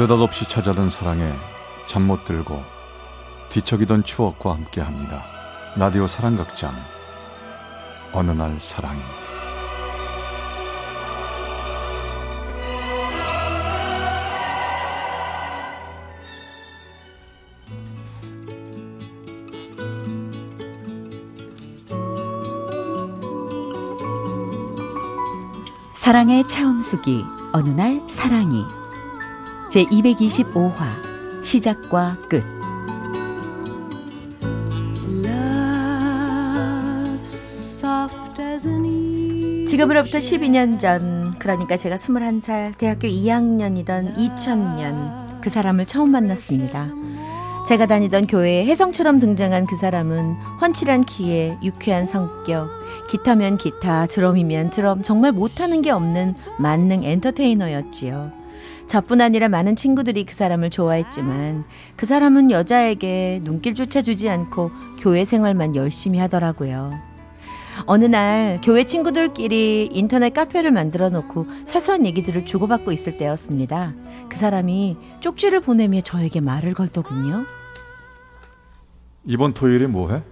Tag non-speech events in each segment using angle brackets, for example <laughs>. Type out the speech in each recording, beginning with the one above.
느닷없이 찾아든 사랑에 잠 못 들고 뒤척이던 추억과 함께합니다. 라디오 사랑극장. 어느 날 사랑이. 사랑의 차음수기. 어느 날 사랑이 제 225화 시작과 끝 지금으로부터 12년 전, 그러니까 제가 21살, 대학교 2학년이던 2000년, 그 사람을 처음 만났습니다. 제가 다니던 교회에 혜성처럼 등장한 그 사람은 훤칠한 키에 유쾌한 성격, 기타면 기타, 드럼이면 드럼, 정말 못하는 게 없는 만능 엔터테이너였지요. 저뿐 아니라 많은 친구들이 그 사람을 좋아했지만 그 사람은 여자에게 눈길조차 주지 않고 교회 생활만 열심히 하더라고요. 어느 날 교회 친구들끼리 인터넷 카페를 만들어 놓고 사소한 얘기들을 주고받고 있을 때였습니다. 그 사람이 쪽지를 보내며 저에게 말을 걸더군요. 이번 토요일에 뭐 해?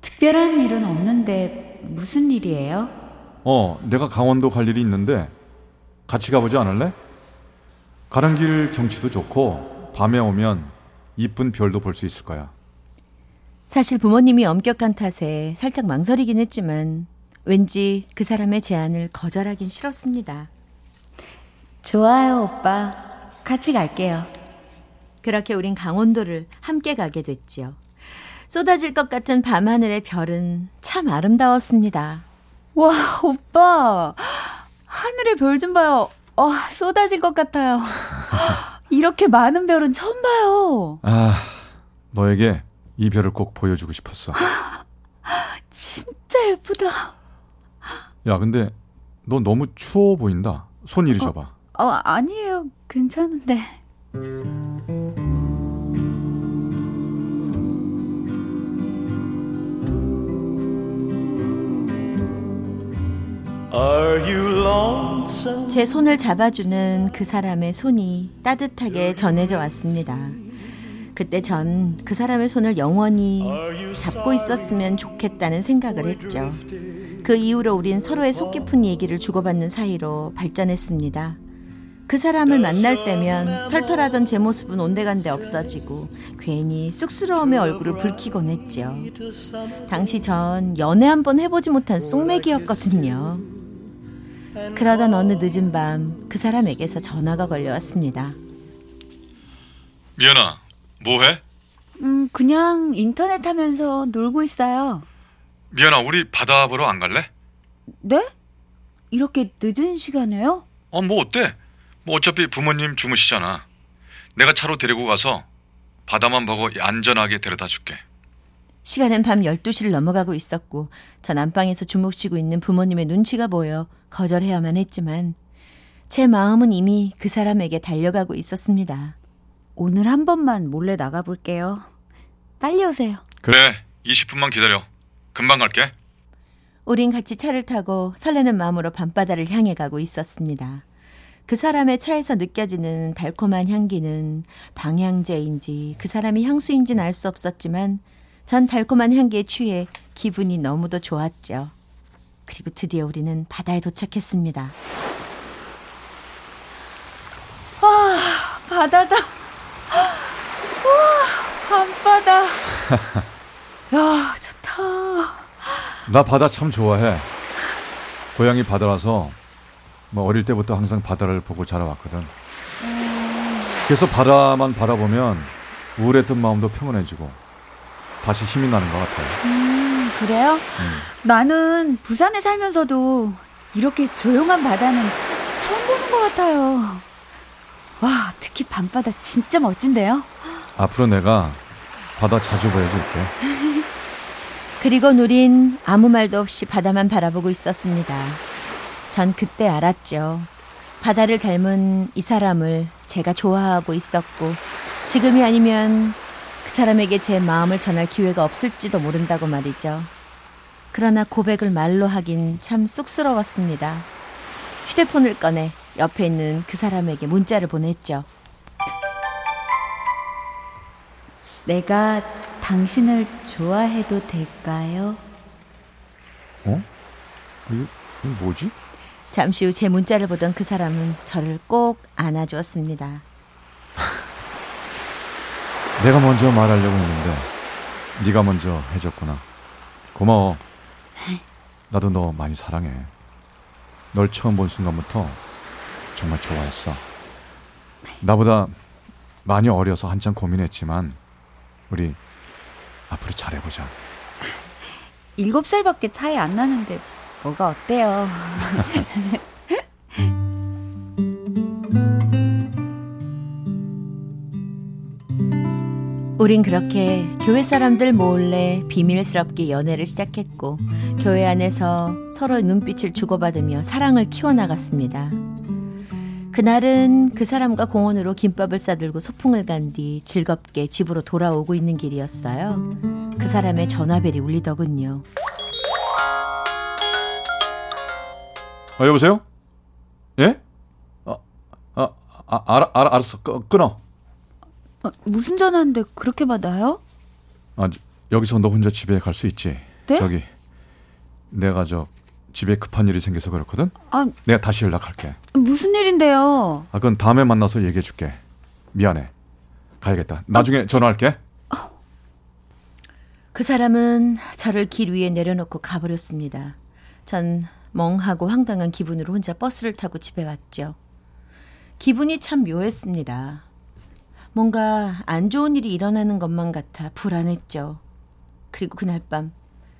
특별한 일은 없는데 무슨 일이에요? 어, 내가 강원도 갈 일이 있는데 같이 가보지 않을래? 가는 길 경치도 좋고 밤에 오면 이쁜 별도 볼 수 있을 거야. 사실 부모님이 엄격한 탓에 살짝 망설이긴 했지만 왠지 그 사람의 제안을 거절하긴 싫었습니다. 좋아요, 오빠. 같이 갈게요. 그렇게 우린 강원도를 함께 가게 됐지요. 쏟아질 것 같은 밤하늘의 별은 참 아름다웠습니다. 와, 오빠. 하늘의 별 좀 봐요. 어, 쏟아질 것 같아요. <laughs> 이렇게 많은 별은 처음 봐요. 아, 너에게 이 별을 꼭 보여주고 싶었어. <gasps> 진짜 예쁘다. 야, 근데 너 너무 추워 보인다. 손 이리 줘봐. 어, 아니에요. 괜찮은데. 제 손을 잡아주는 그 사람의 손이 따뜻하게 전해져 왔습니다. 그때 전 그 사람의 손을 영원히 잡고 있었으면 좋겠다는 생각을 했죠. 그 이후로 우린 서로의 속 깊은 얘기를 주고받는 사이로 발전했습니다. 그 사람을 만날 때면 털털하던 제 모습은 온데간데 없어지고 괜히 쑥스러움의 얼굴을 붉히곤 했죠. 당시 전 연애 한번 해보지 못한 쑥맥이었거든요. 그러던 어느 늦은 밤 그 사람에게서 전화가 걸려왔습니다. 미연아, 뭐해? 음, 그냥 인터넷 하면서 놀고 있어요. 미연아, 우리 바다 보러 안 갈래? 네? 이렇게 늦은 시간에요? 어, 뭐 어때? 뭐 어차피 부모님 주무시잖아. 내가 차로 데리고 가서 바다만 보고 안전하게 데려다 줄게. 시간은 밤 12시를 넘어가고 있었고 전 안방에서 주무시고 있는 부모님의 눈치가 보여 거절해야만 했지만 제 마음은 이미 그 사람에게 달려가고 있었습니다. 오늘 한 번만 몰래 나가볼게요. 빨리 오세요. 그래, 20분만 기다려. 금방 갈게. 우린 같이 차를 타고 설레는 마음으로 밤바다를 향해 가고 있었습니다. 그 사람의 차에서 느껴지는 달콤한 향기는 방향제인지 그 사람이 향수인지는 알 수 없었지만 전 달콤한 향기에 취해 기분이 너무도 좋았죠. 그리고 드디어 우리는 바다에 도착했습니다. 와, 바다다. 와, 밤바다. <laughs> 야, 좋다. 나 바다 참 좋아해. 고향이 바다라서 뭐 어릴 때부터 항상 바다를 보고 자라왔거든. 그래서 바다만 바라보면 우울했던 마음도 평온해지고 다시 힘이 나는 것 같아요. 음, 그래요? 음. 나는 부산에 살면서도 이렇게 조용한 바다는 처음 보는 것 같아요. 와, 특히 밤바다 진짜 멋진데요? 앞으로 내가 바다 자주 보여줄게. <laughs> 그리고 우린 아무 말도 없이 바다만 바라보고 있었습니다. 전 그때 알았죠. 바다를 닮은 이 사람을 제가 좋아하고 있었고, 지금이 아니면 그 사람에게 제 마음을 전할 기회가 없을지도 모른다고 말이죠. 그러나 고백을 말로 하긴 참 쑥스러웠습니다. 휴대폰을 꺼내 옆에 있는 그 사람에게 문자를 보냈죠. 내가 당신을 좋아해도 될까요? 어? 이게, 뭐지? 잠시 후 제 문자를 보던 그 사람은 저를 꼭 안아주었습니다. 내가 먼저 말하려고 했는데 네가 먼저 해줬구나. 고마워. 나도 너 많이 사랑해. 널 처음 본 순간부터 정말 좋아했어. 나보다 많이 어려서 한참 고민했지만 우리 앞으로 잘해보자. 일곱 살밖에 차이 안 나는데 뭐가 어때요? <laughs> 우린 그렇게 교회 사람들 몰래 비밀스럽게 연애를 시작했고 교회 안에서 서로의 눈빛을 주고받으며 사랑을 키워나갔습니다. 그날은 그 사람과 공원으로 김밥을 싸들고 소풍을 간 뒤 즐겁게 집으로 돌아오고 있는 길이었어요. 그 사람의 전화벨이 울리더군요. 아 여보세요? 예? 아, 아, 아 알아, 알아, 알았어. 끊- 끊어. 어, 무슨 전화인데 그렇게 받아요? 아, 저- 여기서 너 혼자 집에 갈 수 있지? 네? 저기 내가 저 집에 급한 일이 생겨서 그렇거든. 아, 내가 다시 연락할게. 무슨 일인데요? 아, 그건 다음에 만나서 얘기해 줄게. 미안해. 가야겠다. 나중에 전화할게. 그 사람은 저를 길 위에 내려놓고 가버렸습니다. 전 멍하고 황당한 기분으로 혼자 버스를 타고 집에 왔죠. 기분이 참 묘했습니다. 뭔가 안 좋은 일이 일어나는 것만 같아 불안했죠. 그리고 그날 밤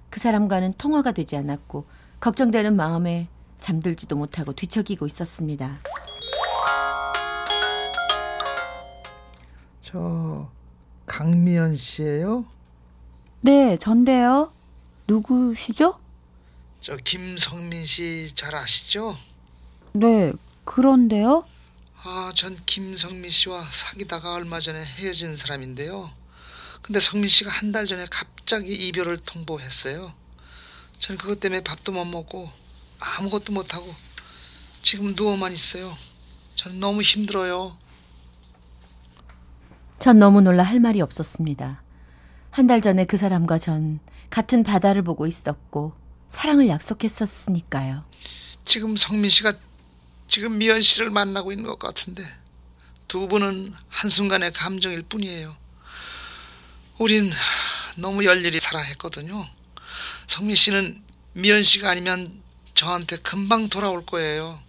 그 사람과는 통화가 되지 않았고 걱정되는 마음에 잠들지도 못하고 뒤척이고 있었습니다. 저 강미연 씨예요? 네, 전데요. 누구시죠? 저 김성민 씨 잘 아시죠? 네, 그런데요. 아, 전 김성민 씨와 사귀다가 얼마 전에 헤어진 사람인데요. 근데 성민 씨가 한 달 전에 갑자기 이별을 통보했어요. 전 그것 때문에 밥도 못 먹고 아무것도 못 하고 지금 누워만 있어요. 전 너무 힘들어요. 전 너무 놀라 할 말이 없었습니다. 한 달 전에 그 사람과 전 같은 바다를 보고 있었고 사랑을 약속했었으니까요. 지금 성민 씨가 지금 미연 씨를 만나고 있는 것 같은데 두 분은 한순간의 감정일 뿐이에요. 우린 너무 열일히 살아했거든요. 성민 씨는 미연 씨가 아니면 저한테 금방 돌아올 거예요.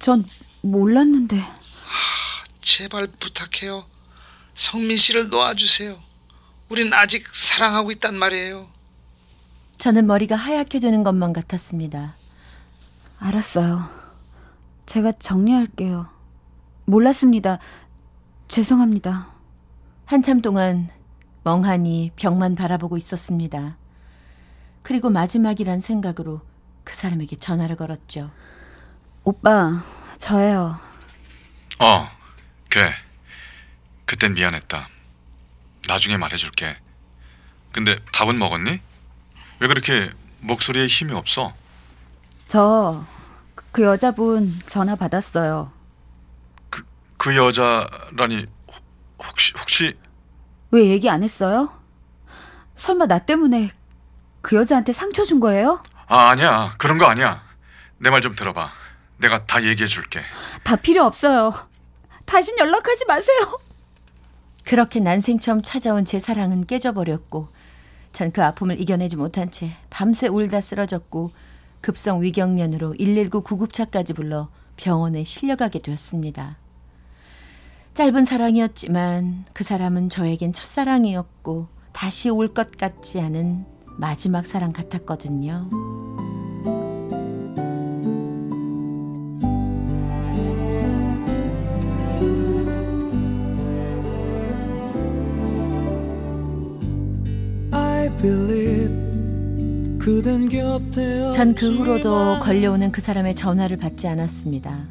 전 몰랐는데. 제발 부탁해요. 성민 씨를 놓아주세요. 우린 아직 사랑하고 있단 말이에요. 저는 머리가 하얗게 되는 것만 같았습니다. 알았어요. 제가 정리할게요. 몰랐습니다. 죄송합니다. 한참 동안 멍하니 벽만 바라보고 있었습니다. 그리고 마지막이란 생각으로 그 사람에게 전화를 걸었죠. 오빠, 저예요. 어, 그래. 그땐 미안했다. 나중에 말해줄게. 근데 밥은 먹었니? 왜 그렇게 목소리에 힘이 없어? 저, 그 여자분 전화 받았어요. 그, 그 여자라니 혹- 혹시 혹시 왜 얘기 안 했어요? 설마 나 때문에 그 여자한테 상처 준 거예요? 아 아니야 그런 거 아니야. 내 말 좀 들어봐. 내가 다 얘기해 줄게. 다 필요 없어요. 다신 연락하지 마세요. 그렇게 난생 처음 찾아온 제 사랑은 깨져버렸고 전 그 아픔을 이겨내지 못한 채 밤새 울다 쓰러졌고 급성 위경련으로 119 구급차까지 불러 병원에 실려가게 되었습니다. 짧은 사랑이었지만 그 사람은 저에겐 첫사랑이었고 다시 올 것 같지 않은 마지막 사랑 같았거든요. 전 그 후로도 걸려오는 그 사람의 전화를 받지 않았습니다.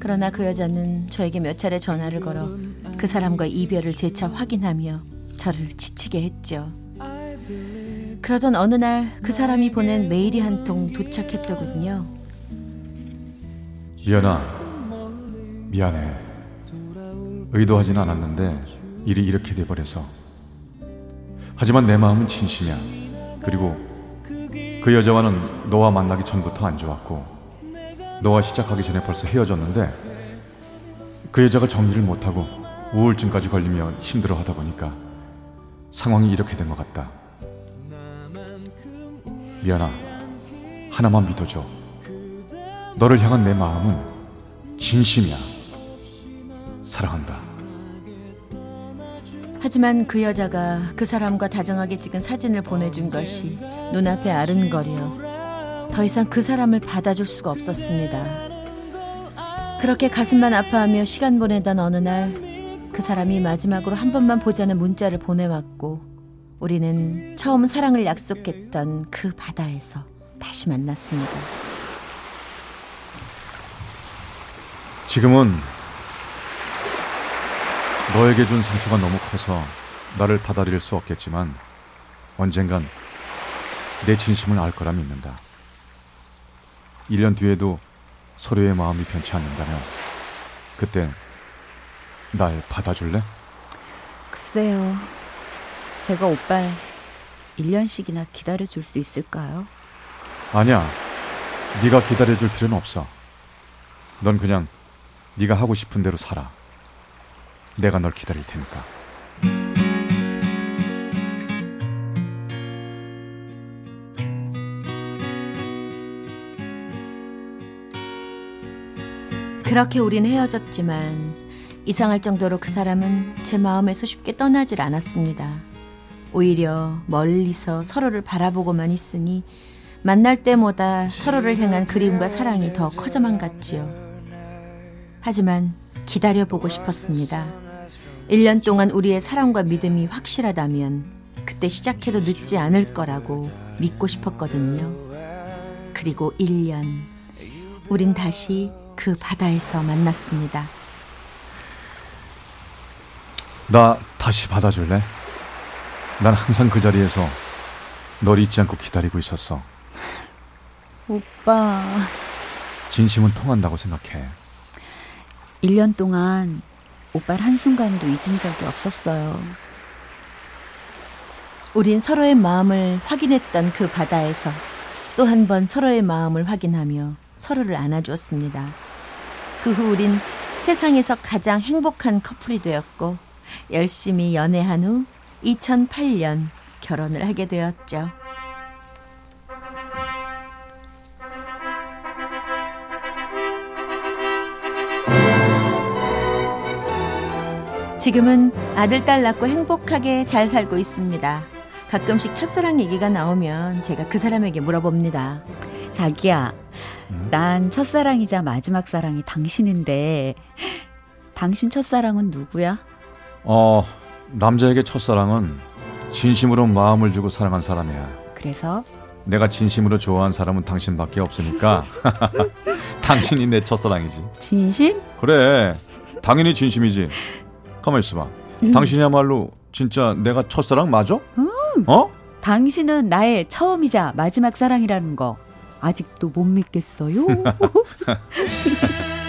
그러나 그 여자는 저에게 몇 차례 전화를 걸어 그 사람과 이별을 재차 확인하며 저를 지치게 했죠. 그러던 어느 날 그 사람이 보낸 메일이 한 통 도착했더군요. 미연아 미안해. 의도하진 않았는데 일이 이렇게 돼버려서 하지만 내 마음은 진심이야. 그리고 그 여자와는 너와 만나기 전부터 안 좋았고 너와 시작하기 전에 벌써 헤어졌는데 그 여자가 정리를 못하고 우울증까지 걸리며 힘들어 하다 보니까 상황이 이렇게 된 것 같다. 미안아. 하나만 믿어줘. 너를 향한 내 마음은 진심이야. 사랑한다. 하지만 그 여자가 그 사람과 다정하게 찍은 사진을 보내준 것이 눈앞에 아른거려 더 이상 그 사람을 받아줄 수가 없었습니다. 그렇게 가슴만 아파하며 시간 보내던 어느 날 그 사람이 마지막으로 한 번만 보자는 문자를 보내왔고 우리는 처음 사랑을 약속했던 그 바다에서 다시 만났습니다. 지금은 너에게 준 상처가 너무 커서 나를 받아들일 수 없겠지만 언젠간 내 진심을 알 거라 믿는다. 1년 뒤에도 서로의 마음이 변치 않는다면 그때 날 받아줄래? 글쎄요. 제가 오빠를 1년씩이나 기다려줄 수 있을까요? 아니야. 네가 기다려줄 필요는 없어. 넌 그냥 네가 하고 싶은 대로 살아. 내가 널 기다릴 테니까. 그렇게 우린 헤어졌지만 이상할 정도로 그 사람은 제 마음에서 쉽게 떠나질 않았습니다. 오히려 멀리서 서로를 바라보고만 있으니 만날 때마다 서로를 향한 그리움과 사랑이 더 커져만 갔지요. 하지만 기다려보고 싶었습니다. 1년 동안 우리의 사랑과 믿음이 확실하다면 그때 시작해도 늦지 않을 거라고 믿고 싶었거든요. 그리고 1년. 우린 다시 그 바다에서 만났습니다. 나 다시 받아줄래? 난 항상 그 자리에서 널 잊지 않고 기다리고 있었어. 오빠, 진심은 통한다고 생각해. 1년 동안 오빠를 한순간도 잊은 적이 없었어요. 우린 서로의 마음을 확인했던 그 바다에서 또 한 번 서로의 마음을 확인하며 서로를 안아주었습니다. 그 후 우린 세상에서 가장 행복한 커플이 되었고 열심히 연애한 후 2008년 결혼을 하게 되었죠. 지금은 아들, 딸 낳고 행복하게 잘 살고 있습니다. 가끔씩 첫사랑 얘기가 나오면 제가 그 사람에게 물어봅니다. 자기야, 음? 난 첫사랑이자 마지막 사랑이 당신인데, 당신 첫사랑은 누구야? 어, 남자에게 첫사랑은 진심으로 마음을 주고 사랑한 사람이야. 그래서 내가 진심으로 좋아한 사람은 당신밖에 없으니까 <laughs> 당신이 내 첫사랑이지. 진심? 그래, 당연히 진심이지. 가만 있어봐. 당신이야말로 진짜 내가 첫사랑 맞아? 어? 당신은 나의 처음이자 마지막 사랑이라는 거 아직도 못 믿겠어요? <laughs>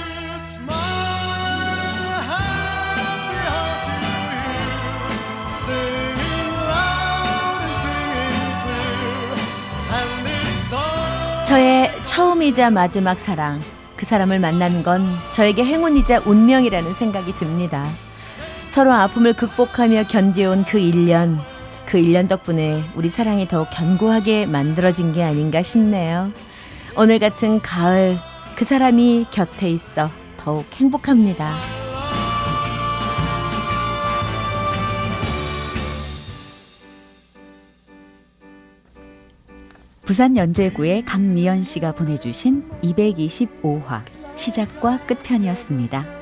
저의 처음이자 마지막 사랑. 그 사람을 만나는 건 저에게 행운이자 운명이라는 생각이 듭니다. 서로 아픔을 극복하며 견뎌온 그 1년. 그 1년 덕분에 우리 사랑이 더욱 견고하게 만들어진 게 아닌가 싶네요. 오늘 같은 가을, 그 사람이 곁에 있어 더욱 행복합니다. 부산 연제구의 강미연 씨가 보내주신 225화 시작과 끝편이었습니다.